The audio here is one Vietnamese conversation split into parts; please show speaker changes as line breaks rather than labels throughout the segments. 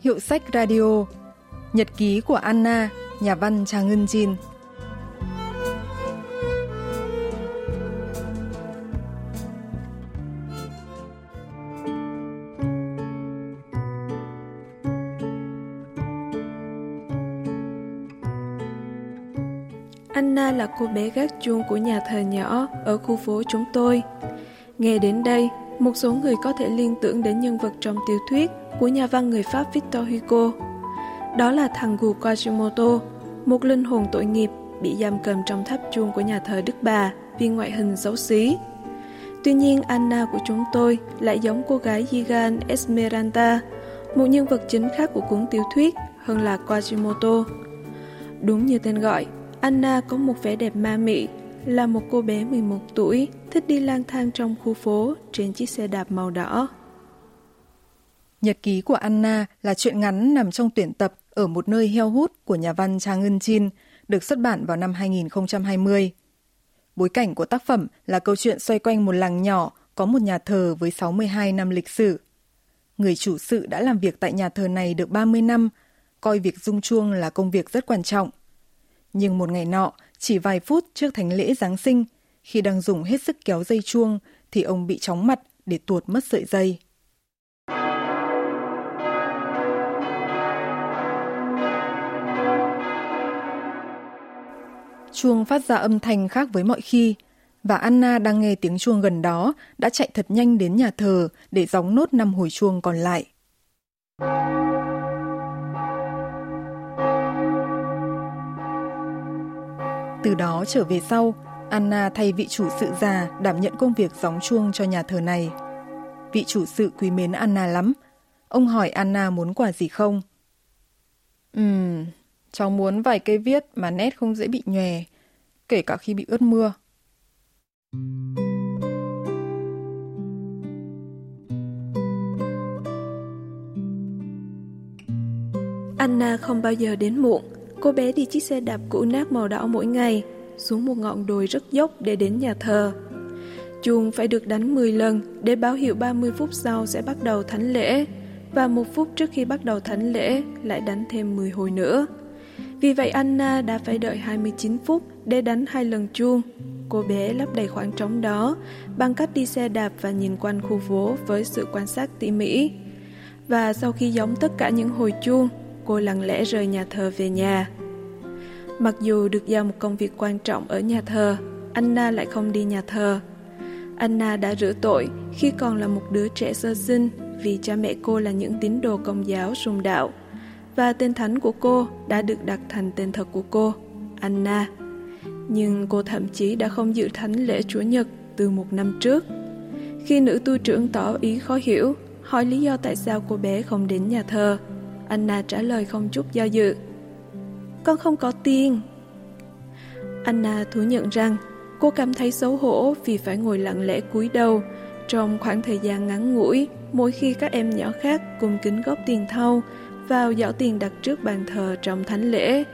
Hiệu sách radio Nhật ký của Anna, nhà văn Trang Ngân Jin
Anna là cô bé gác chuông của nhà thờ nhỏ ở khu phố chúng tôi. Nghe đến đây, một số người có thể liên tưởng đến nhân vật trong tiểu thuyết của nhà văn người Pháp Victor Hugo. Đó là thằng gù Quasimodo, một linh hồn tội nghiệp bị giam cầm trong tháp chuông của nhà thờ Đức Bà vì ngoại hình xấu xí. Tuy nhiên, Anna của chúng tôi lại giống cô gái Yigan Esmeralda, một nhân vật chính khác của cuốn tiểu thuyết hơn là Quasimodo. Đúng như tên gọi, Anna có một vẻ đẹp ma mị, là một cô bé 11 tuổi, thích đi lang thang trong khu phố trên chiếc xe đạp màu đỏ.
Nhật ký của Anna là chuyện ngắn nằm trong tuyển tập ở một nơi heo hút của nhà văn Trang Ngân Chin, được xuất bản vào năm 2020. Bối cảnh của tác phẩm là câu chuyện xoay quanh một làng nhỏ có một nhà thờ với 62 năm lịch sử. Người chủ sự đã làm việc tại nhà thờ này được 30 năm, coi việc rung chuông là công việc rất quan trọng. Nhưng một ngày nọ, chỉ vài phút trước thánh lễ Giáng sinh, khi đang dùng hết sức kéo dây chuông, thì ông bị chóng mặt để tuột mất sợi dây. Chuông phát ra âm thanh khác với mọi khi, và Anna đang nghe tiếng chuông gần đó đã chạy thật nhanh đến nhà thờ để gióng nốt năm hồi chuông còn lại. Từ đó trở về sau, Anna thay vị chủ sự già đảm nhận công việc gióng chuông cho nhà thờ này. Vị chủ sự quý mến Anna lắm. Ông hỏi Anna muốn quà gì không? Ừm, cháu muốn vài cây viết mà nét không dễ bị nhòe, kể cả khi bị ướt mưa.
Anna không bao giờ đến muộn. Cô bé đi chiếc xe đạp cũ nát màu đỏ mỗi ngày, xuống một ngọn đồi rất dốc để đến nhà thờ. Chuông phải được đánh 10 lần để báo hiệu 30 phút sau sẽ bắt đầu thánh lễ, và một phút trước khi bắt đầu thánh lễ lại đánh thêm 10 hồi nữa. Vì vậy Anna đã phải đợi 29 phút để đánh hai lần chuông. Cô bé lấp đầy khoảng trống đó bằng cách đi xe đạp và nhìn quanh khu phố với sự quan sát tỉ mỉ. Và sau khi giống tất cả những hồi chuông, cô lặng lẽ rời nhà thờ về nhà. Mặc dù được giao một công việc quan trọng ở nhà thờ, Anna lại không đi nhà thờ. Anna đã rửa tội khi còn là một đứa trẻ sơ sinh vì cha mẹ cô là những tín đồ công giáo sùng đạo và tên thánh của cô đã được đặt thành tên thật của cô, Anna. Nhưng cô thậm chí đã không dự thánh lễ Chúa Nhật từ một năm trước. Khi nữ tu trưởng tỏ ý khó hiểu, hỏi lý do tại sao cô bé không đến nhà thờ, Anna trả lời không chút do dự. Con không có tiền. Anna thú nhận rằng cô cảm thấy xấu hổ vì phải ngồi lặng lẽ cúi đầu trong khoảng thời gian ngắn ngủi mỗi khi các em nhỏ khác cùng kính góp tiền thâu vào giỏ tiền đặt trước bàn thờ trong thánh lễ.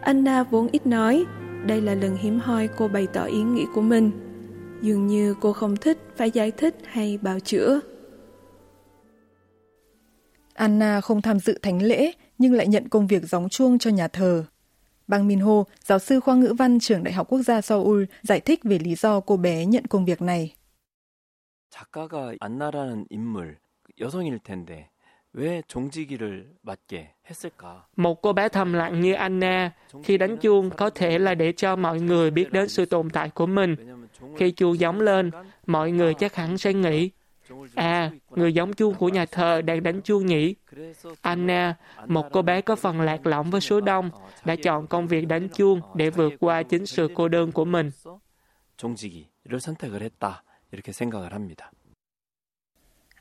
Anna vốn ít nói, đây là lần hiếm hoi cô bày tỏ ý nghĩ của mình. Dường như cô không thích phải giải thích hay bào chữa.
Anna không tham dự thánh lễ nhưng lại nhận công việc gióng chuông cho nhà thờ. Bang Minho, giáo sư khoa ngữ văn trường Đại học Quốc gia Seoul, giải thích về lý do cô bé nhận công việc này.
작가가 안나라는 인물, 여성일 텐데 왜 종지기를 맡게 했을까?
Một cô bé thầm lặng như Anna, khi đánh chuông có thể là để cho mọi người biết đến sự tồn tại của mình. Khi chuông gióng lên, mọi người chắc hẳn sẽ nghĩ, à, người giống chuông của nhà thờ đang đánh chuông nhỉ? Anna, một cô bé có phần lạc lõng với số đông, đã chọn công việc đánh chuông để vượt qua chính sự cô đơn của mình.
종지기를 선택을 했다. 이렇게 생각을 합니다.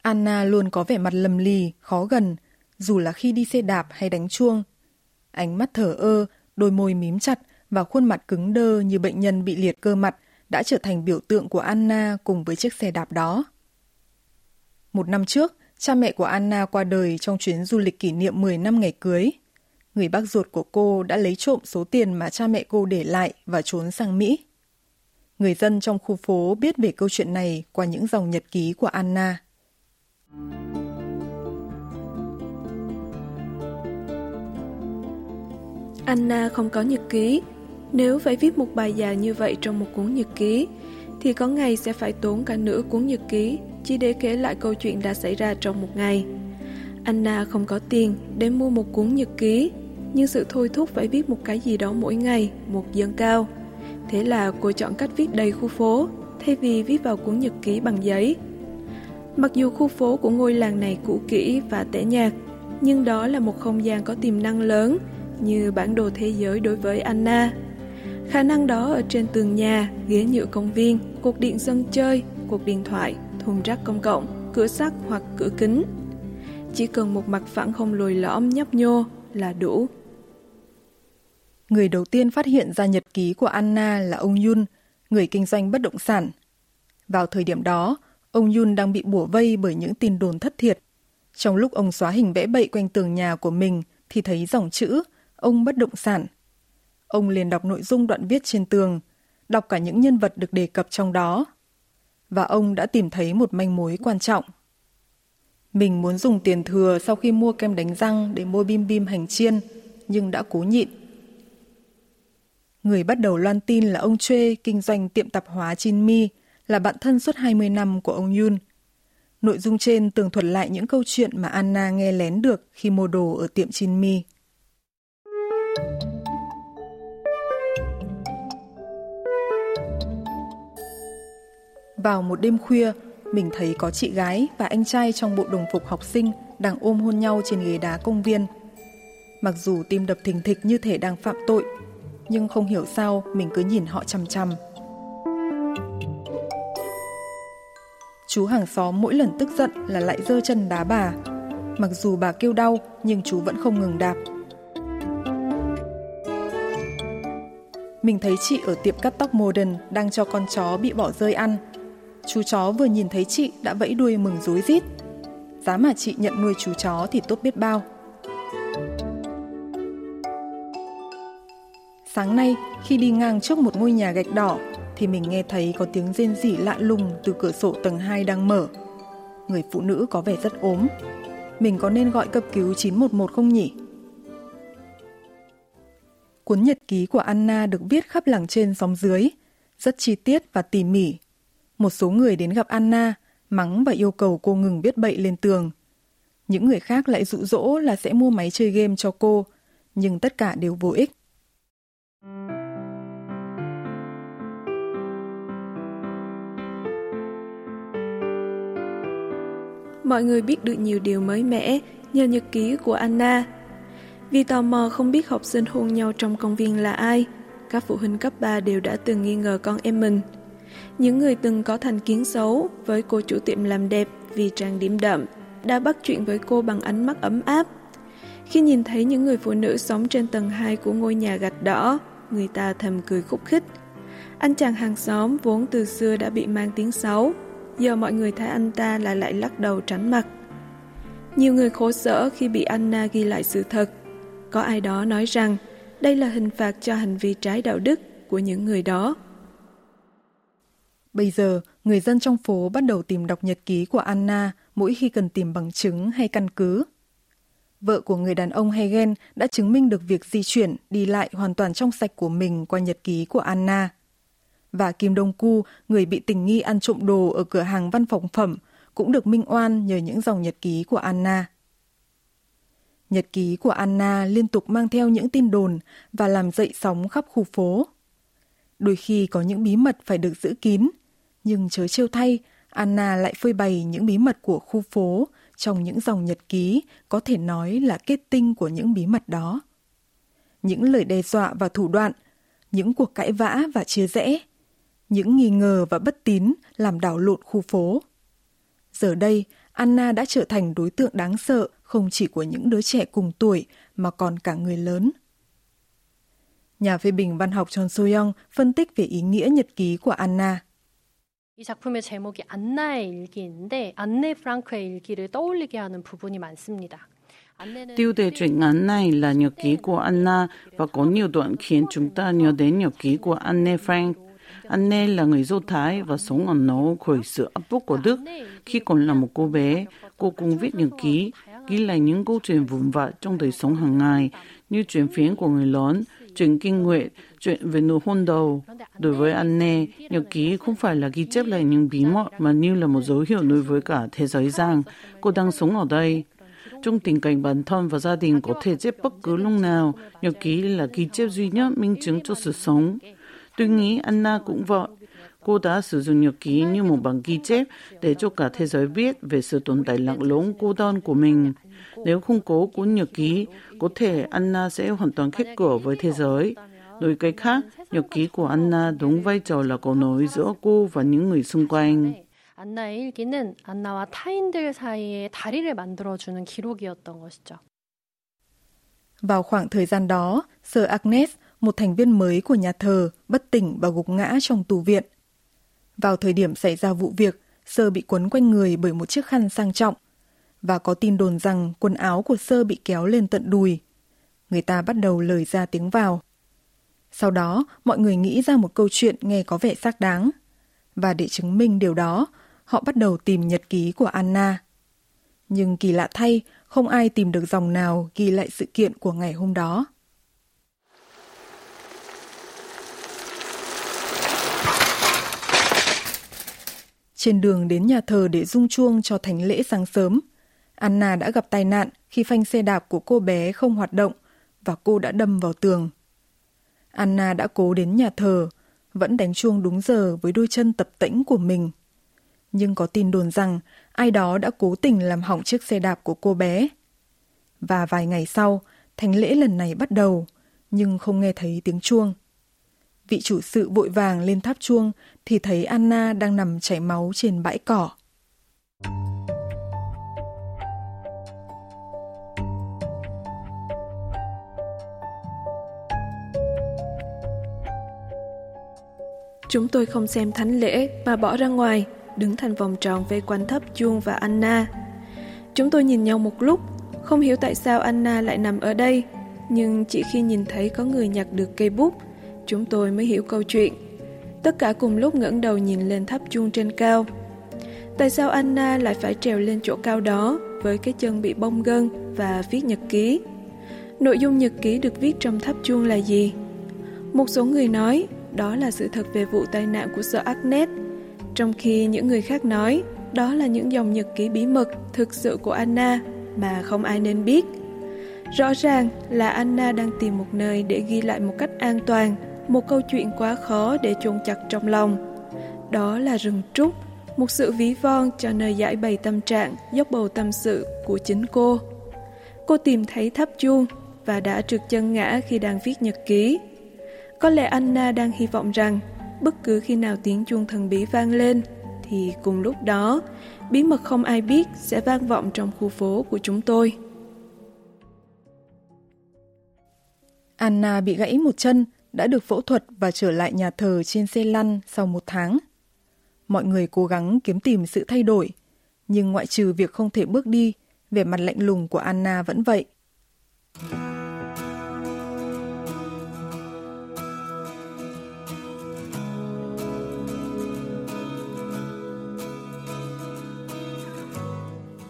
Anna luôn có vẻ mặt lầm lì, khó gần, dù là khi đi xe đạp hay đánh chuông. Ánh mắt thở ơ, đôi môi mím chặt và khuôn mặt cứng đơ như bệnh nhân bị liệt cơ mặt đã trở thành biểu tượng của Anna cùng với chiếc xe đạp đó. Một năm trước, cha mẹ của Anna qua đời trong chuyến du lịch kỷ niệm 10 năm ngày cưới. Người bác ruột của cô đã lấy trộm số tiền mà cha mẹ cô để lại và trốn sang Mỹ. Người dân trong khu phố biết về câu chuyện này qua những dòng nhật ký của Anna.
Anna không có nhật ký. Nếu phải viết một bài dài như vậy trong một cuốn nhật ký, thì có ngày sẽ phải tốn cả nửa cuốn nhật ký chỉ để kể lại câu chuyện đã xảy ra trong một ngày. Anna không có tiền để mua một cuốn nhật ký, nhưng sự thôi thúc phải viết một cái gì đó mỗi ngày một dâng cao. Thế là cô chọn cách viết đầy khu phố thay vì viết vào cuốn nhật ký bằng giấy. Mặc dù khu phố của ngôi làng này cũ kỹ và tẻ nhạt, nhưng đó là một không gian có tiềm năng lớn như bản đồ thế giới đối với Anna. Khả năng đó ở trên tường nhà, ghế nhựa công viên, cuộc điện sân chơi, cuộc điện thoại, thùng rác công cộng, cửa sắt hoặc cửa kính. Chỉ cần một mặt phẳng không lồi lõm nhấp nhô là đủ.
Người đầu tiên phát hiện ra nhật ký của Anna là ông Yun, người kinh doanh bất động sản. Vào thời điểm đó, ông Yun đang bị bủa vây bởi những tin đồn thất thiệt. Trong lúc ông xóa hình vẽ bậy quanh tường nhà của mình thì thấy dòng chữ ông bất động sản. Ông liền đọc nội dung đoạn viết trên tường, đọc cả những nhân vật được đề cập trong đó. Và ông đã tìm thấy một manh mối quan trọng. Mình muốn dùng tiền thừa sau khi mua kem đánh răng để mua bim bim hành chiên, nhưng đã cố nhịn. Người bắt đầu loan tin là ông Chue kinh doanh tiệm tạp hóa Chin Mi, là bạn thân suốt 20 năm của ông Yun. Nội dung trên tường thuật lại những câu chuyện mà Anna nghe lén được khi mua đồ ở tiệm Chin Mi. Vào một đêm khuya, mình thấy có chị gái và anh trai trong bộ đồng phục học sinh đang ôm hôn nhau trên ghế đá công viên. Mặc dù tim đập thình thịch như thể đang phạm tội, nhưng không hiểu sao mình cứ nhìn họ chằm chằm. Chú hàng xóm mỗi lần tức giận là lại giơ chân đá bà. Mặc dù bà kêu đau nhưng chú vẫn không ngừng đạp. Mình thấy chị ở tiệm cắt tóc Modern đang cho con chó bị bỏ rơi ăn. Chú chó vừa nhìn thấy chị đã vẫy đuôi mừng rối rít. Giá mà chị nhận nuôi chú chó thì tốt biết bao. Sáng nay, khi đi ngang trước một ngôi nhà gạch đỏ, thì mình nghe thấy có tiếng rên rỉ lạ lùng từ cửa sổ tầng 2 đang mở. Người phụ nữ có vẻ rất ốm. Mình có nên gọi cấp cứu 911 không nhỉ? Cuốn nhật ký của Anna được viết khắp làng trên xóm dưới, rất chi tiết và tỉ mỉ. Một số người đến gặp Anna, mắng và yêu cầu cô ngừng viết bậy lên tường. Những người khác lại dụ dỗ là sẽ mua máy chơi game cho cô, nhưng tất cả đều vô ích.
Mọi người biết được nhiều điều mới mẻ nhờ nhật ký của Anna. Vì tò mò không biết học sinh hôn nhau trong công viên là ai, các phụ huynh cấp 3 đều đã từng nghi ngờ con em mình. Những người từng có thành kiến xấu với cô chủ tiệm làm đẹp vì trang điểm đậm đã bắt chuyện với cô bằng ánh mắt ấm áp. Khi nhìn thấy những người phụ nữ sống trên tầng 2 của ngôi nhà gạch đỏ, người ta thầm cười khúc khích. Anh chàng hàng xóm vốn từ xưa đã bị mang tiếng xấu, giờ mọi người thấy anh ta là lại lắc đầu tránh mặt. Nhiều người khổ sở khi bị Anna ghi lại sự thật. Có ai đó nói rằng đây là hình phạt cho hành vi trái đạo đức của những người đó.
Bây giờ, người dân trong phố bắt đầu tìm đọc nhật ký của Anna mỗi khi cần tìm bằng chứng hay căn cứ. Vợ của người đàn ông Hagen đã chứng minh được việc di chuyển, đi lại hoàn toàn trong sạch của mình qua nhật ký của Anna – và Kim Đông Cu, người bị tình nghi ăn trộm đồ ở cửa hàng văn phòng phẩm, cũng được minh oan nhờ những dòng nhật ký của Anna. Nhật ký của Anna liên tục mang theo những tin đồn và làm dậy sóng khắp khu phố. Đôi khi có những bí mật phải được giữ kín, nhưng chớ trêu thay, Anna lại phơi bày những bí mật của khu phố trong những dòng nhật ký có thể nói là kết tinh của những bí mật đó. Những lời đe dọa và thủ đoạn, những cuộc cãi vã và chia rẽ, những nghi ngờ và bất tín làm đảo lộn khu phố. Giờ đây, Anna đã trở thành đối tượng đáng sợ không chỉ của những đứa trẻ cùng tuổi mà còn cả người lớn. Nhà phê bình văn học John Soyoung phân tích về ý nghĩa nhật ký của Anna.
이 작품의 제목이 안나의 일기인데 안네 프랑크의 일기를 떠올리게 하는 부분이 많습니다.
Tiêu đề truyện ngắn này là nhật ký của Anna và có nhiều đoạn khiến chúng ta nhớ đến nhật ký của Anne Frank. Anne là người Do Thái và sống ở nấu khỏi sự áp bức của Đức. Khi còn là một cô bé, cô cũng viết nhật ký, ghi lại những câu chuyện vụn vặt trong đời sống hàng ngày như chuyện phiến của người lớn, chuyện kinh nguyện, chuyện về nụ hôn đầu. Đối với Anne, nhật ký không phải là ghi chép lại những bí mật mà như là một dấu hiệu đối với cả thế giới rằng cô đang sống ở đây. Trong tình cảnh bản thân và gia đình có thể chết bất cứ lúc nào, nhật ký là ghi chép duy nhất minh chứng cho sự sống. Tôi nghĩ Anna cũng vậy. Cô đã sử dụng nhật ký như một bản ghi chép để cho cả thế giới biết về sự tồn tại lặng lẽo cô đơn của mình. Nếu không có cuốn nhật ký, có thể Anna sẽ hoàn toàn khép cửa với thế giới. Đối cách khác, nhật ký của Anna đúng vai trò là cầu nối giữa cô và những người xung quanh.
안나의 일기는 안나와 타인들 사이에 다리를 만들어주는 기록이었던 것이죠.
Vào khoảng thời gian đó, Sir Agnes, một thành viên mới của nhà thờ, bất tỉnh và gục ngã trong tù viện. Vào thời điểm xảy ra vụ việc, Sơ bị quấn quanh người bởi một chiếc khăn sang trọng và có tin đồn rằng quần áo của Sơ bị kéo lên tận đùi. Người ta bắt đầu lời ra tiếng vào. Sau đó, mọi người nghĩ ra một câu chuyện nghe có vẻ xác đáng. Và để chứng minh điều đó, họ bắt đầu tìm nhật ký của Anna. Nhưng kỳ lạ thay, không ai tìm được dòng nào ghi lại sự kiện của ngày hôm đó. Trên đường đến nhà thờ để rung chuông cho thánh lễ sáng sớm, Anna đã gặp tai nạn khi phanh xe đạp của cô bé không hoạt động và cô đã đâm vào tường. Anna đã cố đến nhà thờ, vẫn đánh chuông đúng giờ với đôi chân tập tễnh của mình. Nhưng có tin đồn rằng ai đó đã cố tình làm hỏng chiếc xe đạp của cô bé. Và vài ngày sau, thánh lễ lần này bắt đầu, nhưng không nghe thấy tiếng chuông. Vị chủ sự vội vàng lên tháp chuông thì thấy Anna đang nằm chảy máu trên bãi cỏ.
Chúng tôi không xem thánh lễ mà bỏ ra ngoài, đứng thành vòng tròn vây quanh thấp chuông và Anna. Chúng tôi nhìn nhau một lúc, không hiểu tại sao Anna lại nằm ở đây, nhưng chỉ khi nhìn thấy có người nhặt được cây bút, chúng tôi mới hiểu câu chuyện. Tất cả cùng lúc ngẩng đầu nhìn lên tháp chuông trên cao. Tại sao Anna lại phải trèo lên chỗ cao đó với cái chân bị bong gân và viết nhật ký? Nội dung nhật ký được viết trong tháp chuông là gì? Một số người nói đó là sự thật về vụ tai nạn của Sir Agnes, trong khi những người khác nói đó là những dòng nhật ký bí mật thực sự của Anna mà không ai nên biết. Rõ ràng là Anna đang tìm một nơi để ghi lại một cách an toàn một câu chuyện quá khó để chôn chặt trong lòng. Đó là rừng trúc, một sự ví von cho nơi giải bày tâm trạng, dốc bầu tâm sự của chính cô. Cô tìm thấy tháp chuông và đã trượt chân ngã khi đang viết nhật ký. Có lẽ Anna đang hy vọng rằng bất cứ khi nào tiếng chuông thần bí vang lên thì cùng lúc đó bí mật không ai biết sẽ vang vọng trong khu phố của chúng tôi.
Anna bị gãy một chân đã được phẫu thuật và trở lại nhà thờ trên xe lăn sau một tháng. Mọi người cố gắng kiếm tìm sự thay đổi, nhưng ngoại trừ việc không thể bước đi, vẻ mặt lạnh lùng của Anna vẫn vậy.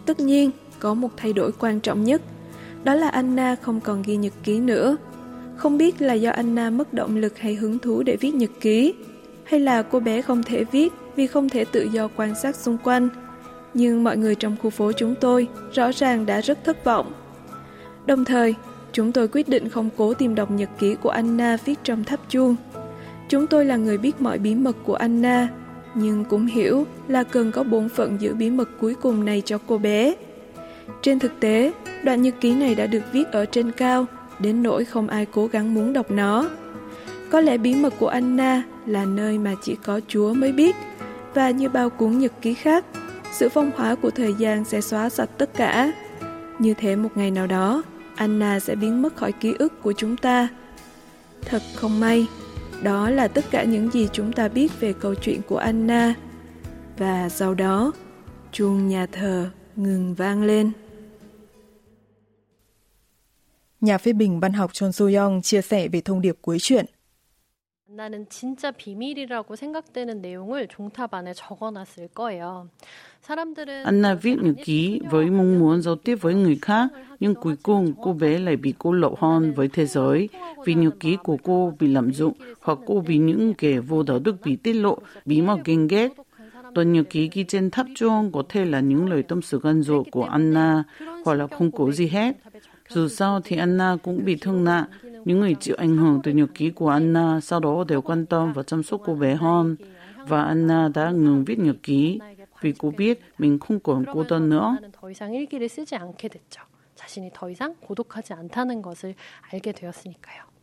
Tất nhiên, có một thay đổi quan trọng nhất, đó là Anna không còn ghi nhật ký nữa không biết là do Anna mất động lực hay hứng thú để viết nhật ký, hay là cô bé không thể viết vì không thể tự do quan sát xung quanh. Nhưng mọi người trong khu phố chúng tôi rõ ràng đã rất thất vọng. Đồng thời, chúng tôi quyết định không cố tìm đọc nhật ký của Anna viết trong tháp chuông. Chúng tôi là người biết mọi bí mật của Anna, nhưng cũng hiểu là cần có bổn phận giữ bí mật cuối cùng này cho cô bé. Trên thực tế, đoạn nhật ký này đã được viết ở trên cao, đến nỗi không ai cố gắng muốn đọc nó. Có lẽ bí mật của Anna là nơi mà chỉ có Chúa mới biết, và như bao cuốn nhật ký khác, sự phong hóa của thời gian sẽ xóa sạch tất cả. Như thế một ngày nào đó, Anna sẽ biến mất khỏi ký ức của chúng ta. Thật không may, đó là tất cả những gì chúng ta biết về câu chuyện của Anna. Và sau đó, chuông nhà thờ ngừng vang lên.
Nhà phê bình văn học Chon Soo-young chia sẻ về thông điệp cuối chuyện.
나는 진짜 비밀이라고 생각되는 내용을 종탑 안에 적어놨을 거예요. 사람들은
Anna viết nhật ký với mong muốn giao tiếp với người khác, nhưng cuối cùng cô bé lại bị cô lập hơn với thế giới vì nhật ký của cô bị lạm dụng hoặc cô bị những kẻ vô đạo đức bị tiết lộ bí mật ghen ghét. Toàn nhật ký ghi trên tháp chuông có thể là những lời tâm sự gan ruột của Anna hoặc là không có gì hết. Dù sao thì Anna cũng bị thương nặng. Những người chịu ảnh hưởng từ nhật ký của Anna sau đó đều quan tâm và chăm sóc cô bé hơn. Và Anna đã ngừng viết nhật ký vì cô biết mình không còn cô đơn nữa.
나는 더 이상 일기를 쓰지 않게 됐죠. 자신이 더 이상 고독하지 않다는 것을 알게 되었으니까요.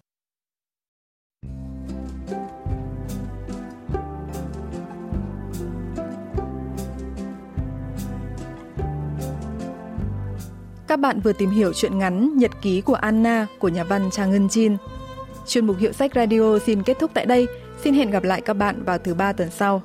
Các bạn vừa tìm hiểu chuyện ngắn, Nhật ký của Anna, của nhà văn Trang Ngân Chin. Chuyên mục Hiệu sách Radio xin kết thúc tại đây. Xin hẹn gặp lại các bạn vào thứ ba tuần sau.